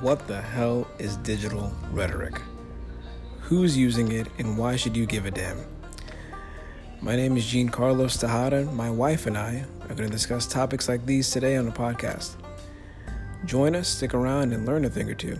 What the hell is digital rhetoric? Who's using it and why should you give a damn? My name is Jean Carlos Tejada. My wife and I are going to discuss topics like these today on the podcast. Join us, stick around, and learn a thing or two.